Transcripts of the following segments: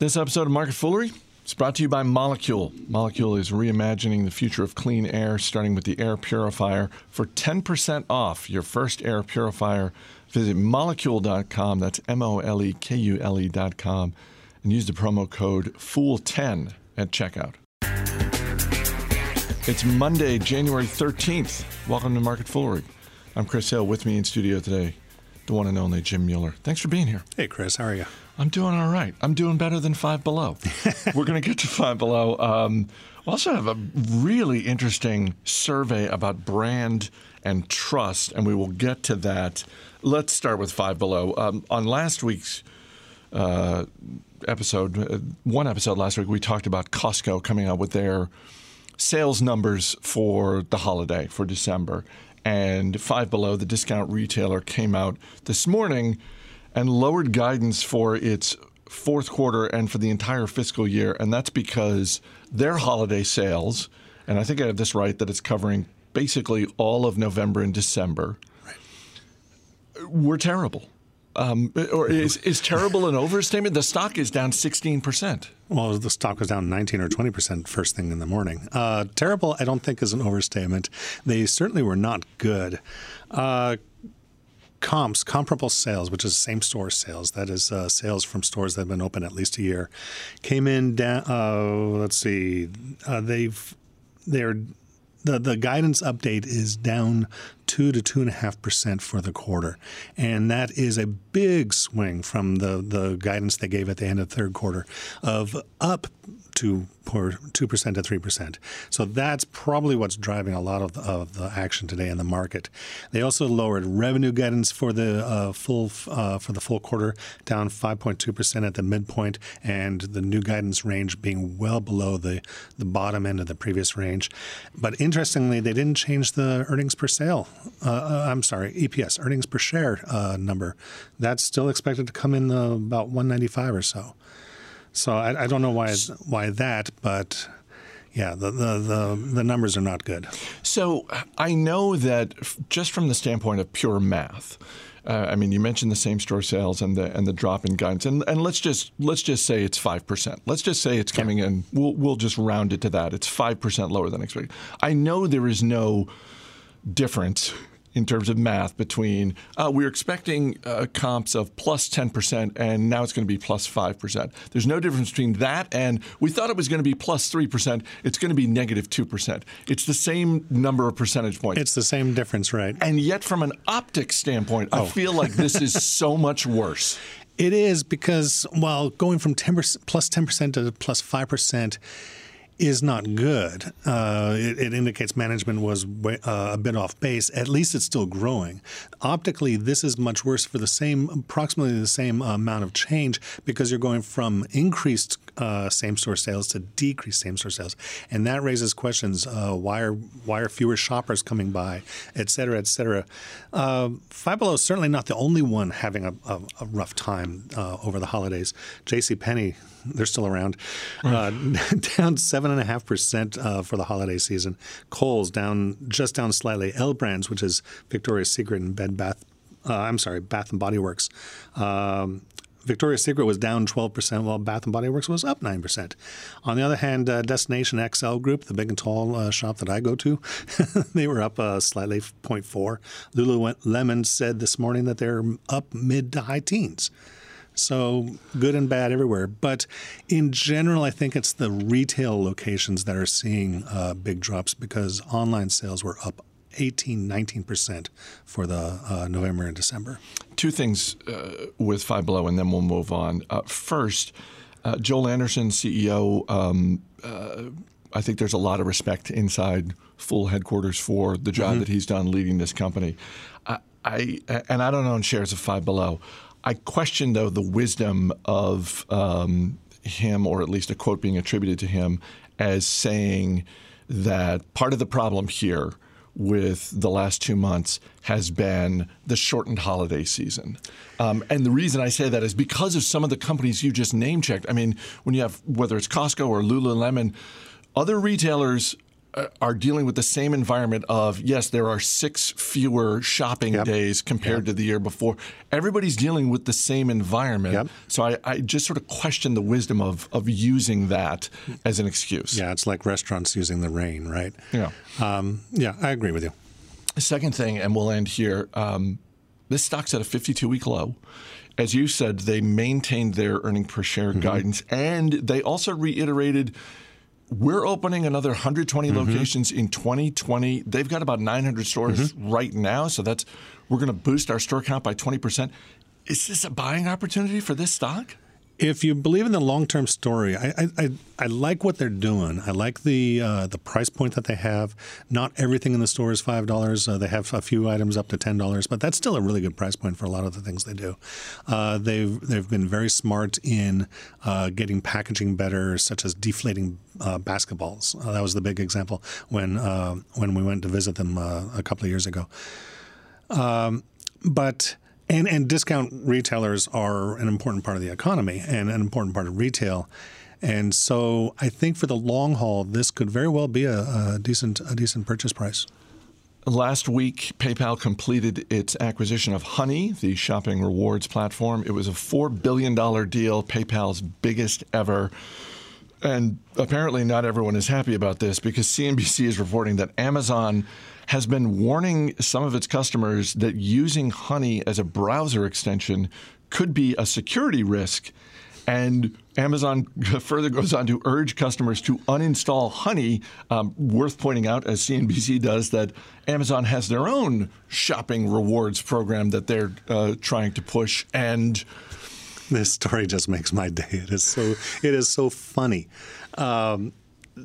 This episode of Market Foolery is brought to you by Molekule. Molekule is reimagining the future of clean air, starting with the air purifier. For 10% off your first air purifier, visit molekule.com. That's M O L E K U L E.com. And use the promo code FOOL10 at checkout. It's Monday, January 13th. Welcome to Market Foolery. I'm Chris Hill. With me in studio today, the one and only Jim Mueller. Thanks for being here. Hey, Chris, how are you? I'm doing all right. I'm doing better than Five Below. We're going to get to Five Below. Um, we also have a really interesting survey about brand and trust, and we will get to that. Let's start with Five Below. Um, on last week's uh, episode, uh, one episode last week, we talked about Costco coming out with their sales numbers for the holiday for December. And Five Below, the discount retailer, came out this morning and lowered guidance for its fourth quarter and for the entire fiscal year. And that's because their holiday sales, and I think I have this right, that it's covering basically all of November and December, right. were terrible. Um, or is, is terrible an overstatement? The stock is down 16%. Well, the stock was down 19 or 20% first thing in the morning. Uh, terrible, I don't think, is an overstatement. They certainly were not good. Uh, comps, comparable sales, which is same store sales, that is uh, sales from stores that have been open at least a year, came in down. Uh, let's see, uh, they've they're the the guidance update is down two to two and a half percent for the quarter, and that is a big swing from the the guidance they gave at the end of the third quarter of up two percent to three percent. So that's probably what's driving a lot of the, of the, action today in the market. They also lowered revenue guidance for the uh, full uh, for the full quarter, down five point two percent at the midpoint, and the new guidance range being well below the the bottom end of the previous range. But interestingly, they didn't change the earnings per sale. Uh, uh I'm sorry, EPS earnings per share uh, number. That's still expected to come in the, about 195 or so. So I, I don't know why why that, but yeah, the, the, the, the, numbers are not good. So I know that just from the standpoint of pure math, uh, I mean, you mentioned the same store sales and the and the drop in guidance, and and let's just let's just say it's five percent. Let's just say it's coming yeah. in. We'll we'll just round it to that. It's five percent lower than expected. I know there is no difference in terms of math between uh, we are expecting uh, comps of plus 10% and now it's going to be plus 5%. There's no difference between that and we thought it was going to be plus 3%. It's going to be negative 2%. It's the same number of percentage points. It's the same difference, right? And yet, from an optics standpoint, oh. I feel like this is so much worse. It is because, while going from 10%, plus 10% to plus 5%, is not good. Uh, it, it, indicates management was uh, a bit off base. At least it's still growing. Optically, this is much worse for the same, approximately the same amount of change because you're going from increased uh, same-store sales to decreased same-store sales, and that raises questions: uh, why are why are fewer shoppers coming by, et cetera, et cetera. Uh, Five Below is certainly not the only one having a, a, a rough time uh, over the holidays. J.C. Penney they're still around. Uh, down seven and a half percent uh, for the holiday season. Kohl's down just down slightly. L Brands, which is Victoria's Secret and Bed Bath. Uh, I'm sorry, Bath and Body Works. Um, Victoria's Secret was down 12%, while Bath and Body Works was up 9%. On the other hand, uh, Destination XL Group, the big and tall uh, shop that I go to, they were up uh, slightly, 0.4. Lululemon said this morning that they're up mid to high teens. So good and bad everywhere. But in general, I think it's the retail locations that are seeing uh, big drops because online sales were up 18, 19% for the uh, November and December. Two things uh, with Five Below, and then we'll move on. Uh, first, uh, Joel Anderson, CEO, um, uh, I think there's a lot of respect inside Fool headquarters for the job mm-hmm. that he's done leading this company. I, I and I don't own shares of Five Below. I question, though, the wisdom of um, him, or at least a quote being attributed to him, as saying that part of the problem here with the last two months has been the shortened holiday season. Um, and the reason I say that is because of some of the companies you just name checked. I mean, when you have, whether it's Costco or Lululemon, other retailers are dealing with the same environment of yes, there are six fewer shopping Yep. days compared to the year before. Everybody's dealing with the same environment. Yep. So I, I just sort of question the wisdom of of using that as an excuse. Yeah, it's like restaurants using the rain, right? Yeah. Um, yeah, I agree with you. Second thing, and we'll end here. Um, this stock's at a 52 week low. As you said, they maintained their earning per share guidance, and they also reiterated we're opening another 120 mm-hmm. locations in 2020. They've got about 900 stores mm-hmm. right now, so that's we're going to boost our store count by 20 percent. Is this a buying opportunity for this stock? If you believe in the long-term story, I, I, I, like what they're doing. I like the uh, the price point that they have. Not everything in the store is five dollars. Uh, they have a few items up to ten dollars, but that's still a really good price point for a lot of the things they do. Uh, they've they've been very smart in uh, getting packaging better, such as deflating uh, basketballs. Uh, that was the big example when when we went to visit them a couple of years ago but and and discount retailers are an important part of the economy and an important part of retail. And so I think for the long haul, this could very well be a, a decent a decent purchase price. Last week, PayPal completed its acquisition of Honey, the shopping rewards platform. It was a $4 billion deal, PayPal's biggest ever. And apparently, not everyone is happy about this because CNBC is reporting that Amazon has been warning some of its customers that using Honey as a browser extension could be a security risk. And Amazon further goes on to urge customers to uninstall Honey. Um, worth pointing out, as CNBC does, that Amazon has their own shopping rewards program that they're uh, trying to push. And This story just makes my day. It is so it is so funny. Um,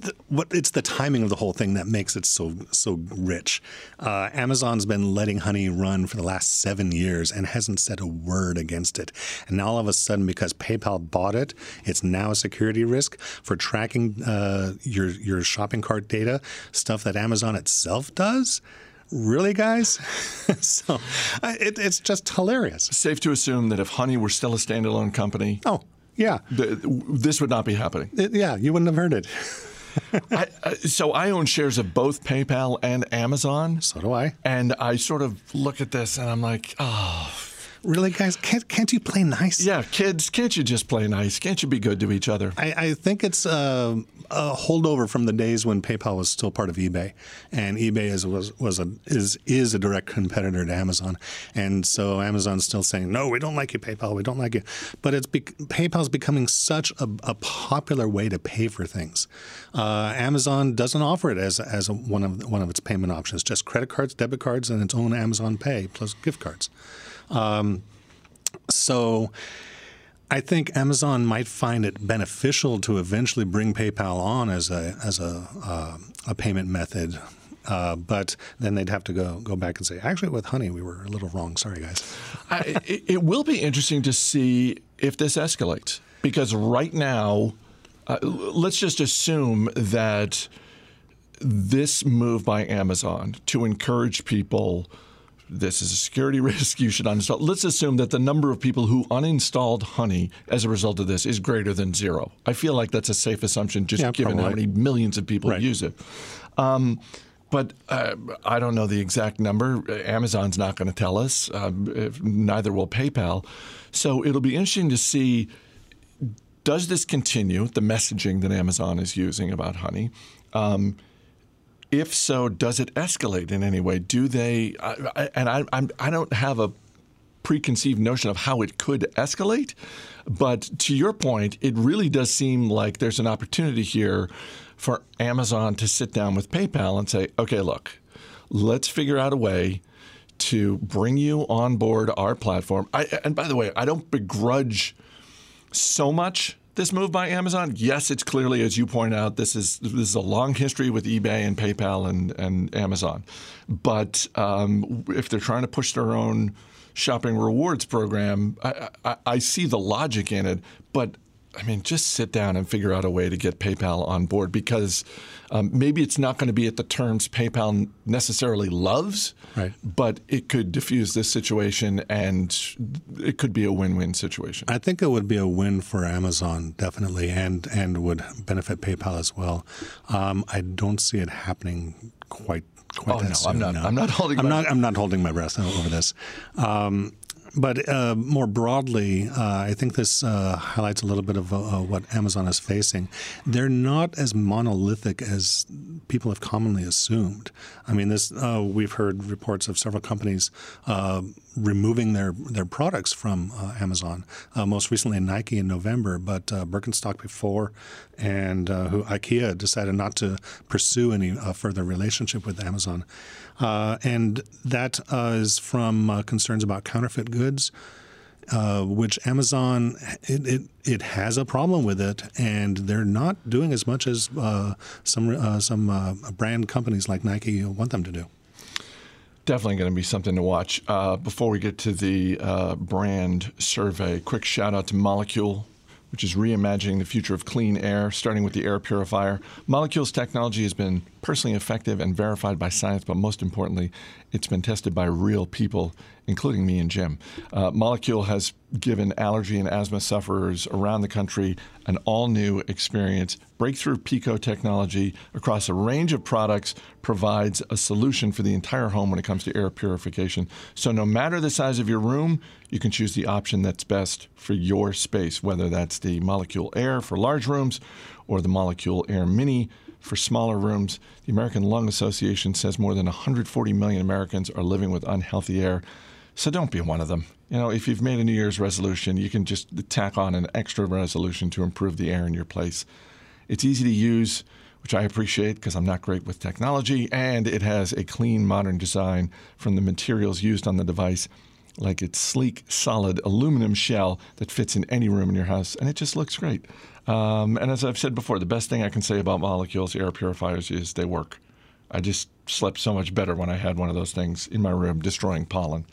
th- what it's the timing of the whole thing that makes it so so rich. Uh, Amazon's been letting Honey run for the last seven years and hasn't said a word against it. And now all of a sudden, because PayPal bought it, it's now a security risk for tracking uh, your your shopping cart data, stuff that Amazon itself does. Really, guys? so I- it, it's just hilarious. safe to assume that if Honey were still a standalone company, Oh, yeah. th- this would not be happening. It- yeah, you wouldn't have heard it. I, uh, so I own shares of both PayPal and Amazon. So do I. And I sort of look at this and I'm like, oh, Really, guys? Can't can't you play nice? yeah, kids, can't you just play nice? Can't you be good to each other? I, I think it's uh, a holdover from the days when PayPal was still part of eBay, and eBay is was was a is is a direct competitor to Amazon, and so Amazon's still saying no, we don't like you, PayPal, we don't like you, but it's bec PayPal's becoming such a, a popular way to pay for things. Uh, Amazon doesn't offer it as as a, one of one of its payment options, just credit cards, debit cards, and its own Amazon Pay plus gift cards. So I think Amazon might find it beneficial to eventually bring PayPal on as a as a uh, a payment method. Uh, but then they'd have to go go back and say, actually, with Honey, we were a little wrong. Sorry, guys. I, it, it will be interesting to see if this escalates because right now, uh, let's just assume that this move by Amazon to encourage people. This is a security risk. You should uninstall. Let's assume that the number of people who uninstalled Honey as a result of this is greater than zero. I feel like that's a safe assumption, just Yeah, given how many millions of people Right. use it. Um, but uh, I don't know the exact number. Amazon's not going to tell us. Um, if, neither will PayPal. So it'll be interesting to see does this continue, the messaging that Amazon is using about honey? Um, if so, does it escalate in any way? Do they? I, I, and I, I'm, I don't have a preconceived notion of how it could escalate. But to your point, it really does seem like there's an opportunity here for Amazon to sit down with PayPal and say, okay, look, let's figure out a way to bring you on board our platform. I, and by the way, I don't begrudge so much this move by Amazon. Yes, it's clearly, as you point out, this is this is a long history with eBay and PayPal and, and Amazon. But um, if they're trying to push their own shopping rewards program, I, I, I see the logic in it. But I mean, just sit down and figure out a way to get PayPal on board because um, maybe it's not going to be at the terms PayPal necessarily loves, right. but it could diffuse this situation and it could be a win-win situation. I think it would be a win for Amazon definitely, and and would benefit PayPal as well. Um, I don't see it happening quite. Quite oh that no, soon, I'm not. no. I'm not holding. I'm my not. I'm not holding my breath over this. Um, but uh, more broadly, uh, I think this uh, highlights a little bit of uh, what Amazon is facing. They're not as monolithic as people have commonly assumed. I mean, this uh, we've heard reports of several companies uh, removing their their products from Amazon. most recently, Nike in November, but Birkenstock before, and who IKEA decided not to pursue any further relationship with Amazon. Uh, and that uh, is from uh, concerns about counterfeit goods, uh, which Amazon it, it, it has a problem with it, and they're not doing as much as uh, some uh, some brand companies like Nike want them to do. Definitely going to be something to watch. Uh, before we get to the uh, brand survey, quick shout out to Molekule. which is reimagining the future of clean air, starting with the air purifier. Molecules technology has been personally effective and verified by science, but most importantly, it's been tested by real people, including me and Jim. Uh, Molekule has given allergy and asthma sufferers around the country an all new experience. Breakthrough PECO technology across a range of products provides a solution for the entire home when it comes to air purification. So, no matter the size of your room, you can choose the option that's best for your space, whether that's the Molekule Air for large rooms or the Molekule Air Mini for smaller rooms. The American Lung Association says more than 140 million Americans are living with unhealthy air. So don't be one of them. You know, if you've made a New Year's resolution, you can just tack on an extra resolution to improve the air in your place. It's easy to use, which I appreciate because I'm not great with technology, and it has a clean, modern design from the materials used on the device like its sleek, solid aluminum shell that fits in any room in your house, and it just looks great. Um, and as I've said before, the best thing I can say about Molekule's air purifiers is they work. I just slept so much better when I had one of those things in my room, destroying pollen.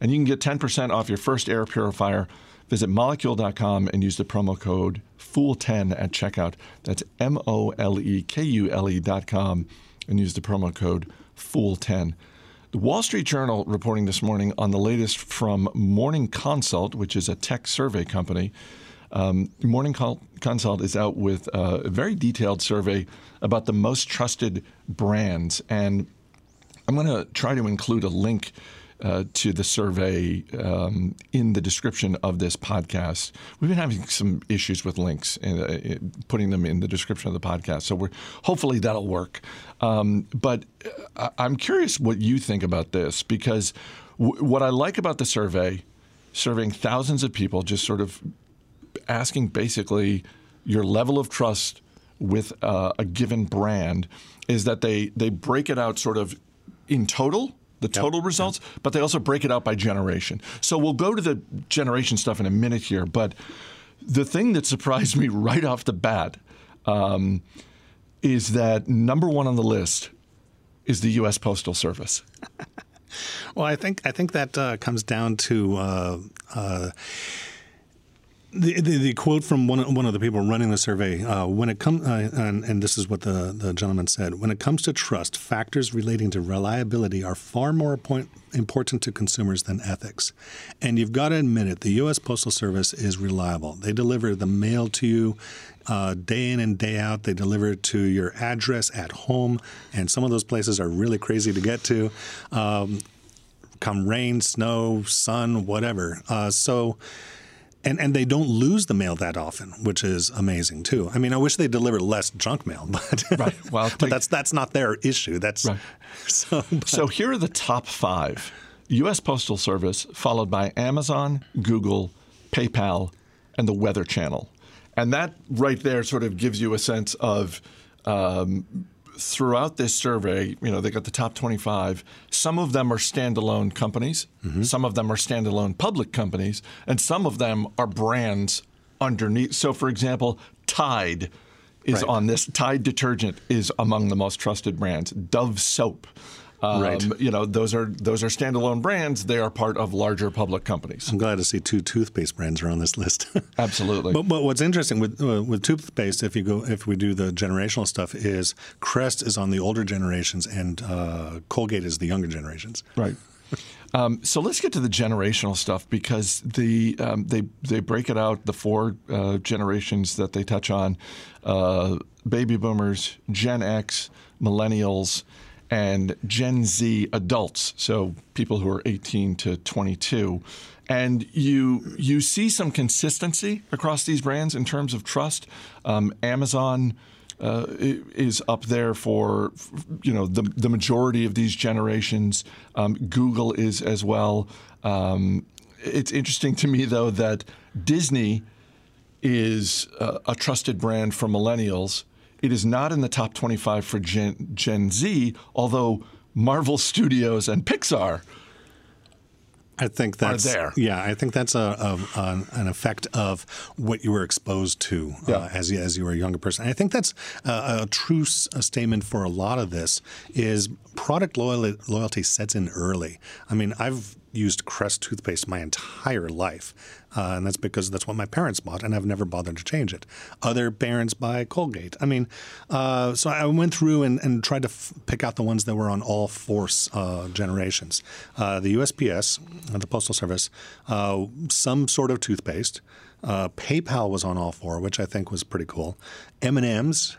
And you can get 10% off your first air purifier. Visit molekule.com and use the promo code FOOL10 at checkout. That's M O L E K U L E.com and use the promo code FOOL10. Wall Street Journal reporting this morning on the latest from Morning Consult, which is a tech survey company. Um, Morning Consult is out with a very detailed survey about the most trusted brands. And I'm going to try to include a link uh, to the survey um, in the description of this podcast. We've been having some issues with links and uh, putting them in the description of the podcast, so we're hopefully that'll work. Um, but uh, I'm curious what you think about this because w- what I like about the survey, surveying thousands of people, just sort of asking basically your level of trust with uh, a given brand, is that they they break it out sort of in total the total yep. results, but they also break it out by generation. So we'll go to the generation stuff in a minute here, but the thing that surprised me right off the bat um, is that number one on the list is the U.S. Postal Service. well, I think I think that uh, comes down to. Uh, uh, the, the, quote from one, one of the people running the survey uh, when it comes uh, and, and, this is what the, the gentleman said when it comes to trust factors relating to reliability are far more point, important to consumers than ethics. And you've got to admit it the U.S. Postal Service is reliable. They deliver the mail to you uh, day in and day out. They deliver it to your address at home. And some of those places are really crazy to get to um, come rain snow sun whatever. Uh, so and and they don't lose the mail that often, which is amazing too. I mean, I wish they delivered less junk mail, but right. Well, but that's that's not their issue. That's right. So, so here are the top five: U.S. Postal Service, followed by Amazon, Google, PayPal, and the Weather Channel, and that right there sort of gives you a sense of. Um, throughout this survey, you know, they got the top 25. Some of them are standalone companies, mm-hmm. some of them are standalone public companies, and some of them are brands underneath. So, for example, Tide is right. on this. Tide detergent is among the most trusted brands. Dove soap. Um, Right. You know, those are those are standalone brands. They are part of larger public companies. I'm glad to see two toothpaste brands are on this list. Absolutely. But, but what's interesting with uh, with toothpaste, if you go if we do the generational stuff, is Crest is on the older generations and uh, Colgate is the younger generations. Right. Um, so let's get to the generational stuff because the um, they they break it out the four uh, generations that they touch on: uh, baby boomers, Gen X, millennials, and Gen Z adults. So people who are 18 to 22. And you you see some consistency across these brands in terms of trust. Um, Amazon uh, is up there for you know the the majority of these generations. Um, Google is as well. Um, it's interesting to me though that Disney is uh, a trusted brand for millennials. It is not in the top 25 for Gen, Gen Z, although Marvel Studios and Pixar I think that's there. Yeah, I think that's a, a an, an effect of what you were exposed to uh, as you, as you were a younger person. I think that's a, a true s- a statement for a lot of this is product loyalty, loyalty sets in early. I mean, I've used Crest toothpaste my entire life, uh, and that's because that's what my parents bought, and I've never bothered to change it. Other parents buy Colgate. I mean, uh, so I went through and, and tried to f- pick out the ones that were on all four uh, generations. Uh, the USPS, uh, the Postal Service, uh, some sort of toothpaste. PayPal was on all four, which I think was pretty cool. M and M's.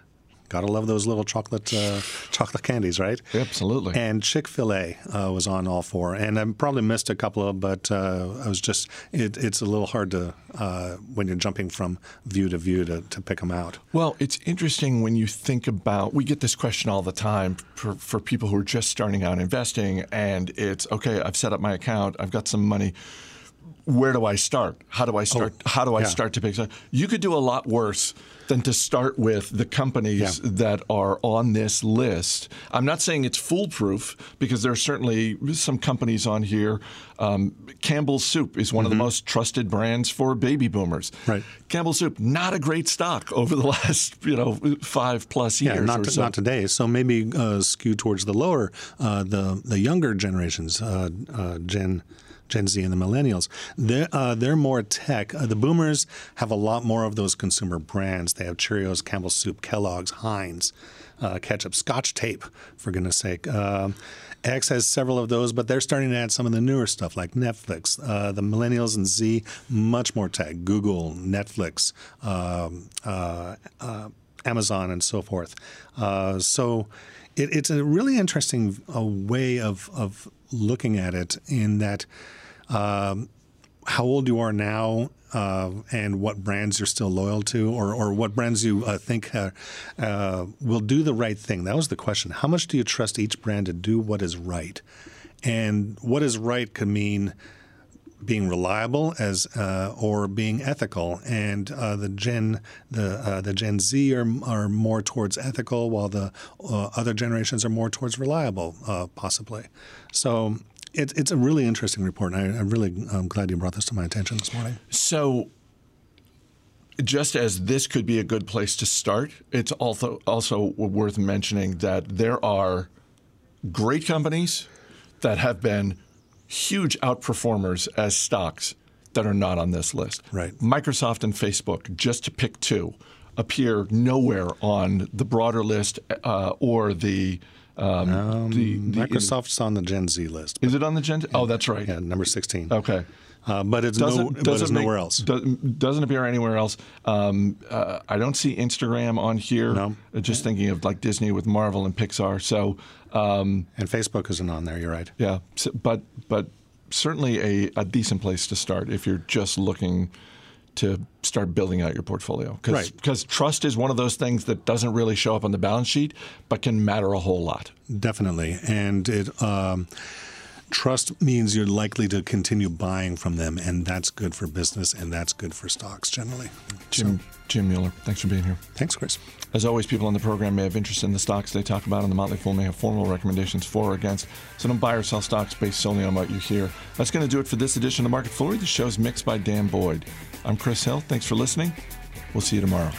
Gotta love those little chocolate uh, chocolate candies, right? Absolutely. And Chick Fil A uh, was on all four, and I probably missed a couple of, but uh, I was just it, it's a little hard to uh, when you're jumping from view to view to, to pick them out. Well, it's interesting when you think about. We get this question all the time for, for people who are just starting out investing, and it's okay. I've set up my account. I've got some money. Where do I start? How do I start? how do I yeah. start to pick? You could do a lot worse than to start with the companies Yeah. that are on this list. I'm not saying it's foolproof because there are certainly some companies on here. Um, Campbell's Soup is one of the most trusted brands for baby boomers. Mm-hmm. Right. Campbell's Soup, not a great stock over the last you know five plus years Yeah, not, or to- so. not today. So maybe uh, skew towards the lower, uh, the the younger generations, uh, uh, Gen. Gen Z and the millennials, they're, uh, they're more tech. Uh, the boomers have a lot more of those consumer brands. They have Cheerios, Campbell's Soup, Kellogg's, Heinz, uh, ketchup, Scotch tape, for goodness sake. Um, X has several of those, but they're starting to add some of the newer stuff like Netflix. Uh, the millennials and Z, much more tech. Google, Netflix, um, uh, uh, Amazon, and so forth. So it, it's a really interesting way of, of looking at it in that um, how old you are now uh, and what brands you're still loyal to or, or what brands you uh, think uh, uh, will do the right thing. That was the question. How much do you trust each brand to do what is right? And what is right could mean being reliable as uh, or being ethical, and uh, the Gen the uh, the Gen Z are are more towards ethical, while the uh, other generations are more towards reliable, uh, possibly. So it, it's a really interesting report. And I, I'm really um, glad you brought this to my attention this morning. So, just as this could be a good place to start, it's also also worth mentioning that there are great companies that have been huge outperformers as stocks that are not on this list. Right. Microsoft and Facebook, just to pick two, appear nowhere on the broader list uh, or the. Um, the, the Microsoft's on the Gen Z list. is it on the Gen? Z? Oh, that's right. Yeah, number 16. Okay. Uh, but it's no, but it's make- nowhere else. do- doesn't appear anywhere else. Um, uh, I don't see Instagram on here. No. Uh, Just thinking of like Disney with Marvel and Pixar. So um, And Facebook isn't on there. You're right. yeah, so, but but certainly a, a decent place to start if you're just looking to start building out your portfolio. Cause, Right. Because trust is one of those things that doesn't really show up on the balance sheet, but can matter a whole lot. Definitely, and it um, trust means you're likely to continue buying from them, and that's good for business, and that's good for stocks generally. Jim Jim Mueller, thanks for being here. Thanks, Chris. As always, people on the program may have interest in the stocks they talk about, and the Motley Fool may have formal recommendations for or against. So don't buy or sell stocks based solely on what you hear. That's going to do it for this edition of Market Foolery. The show's mixed by Dan Boyd. I'm Chris Hill. Thanks for listening. We'll see you tomorrow.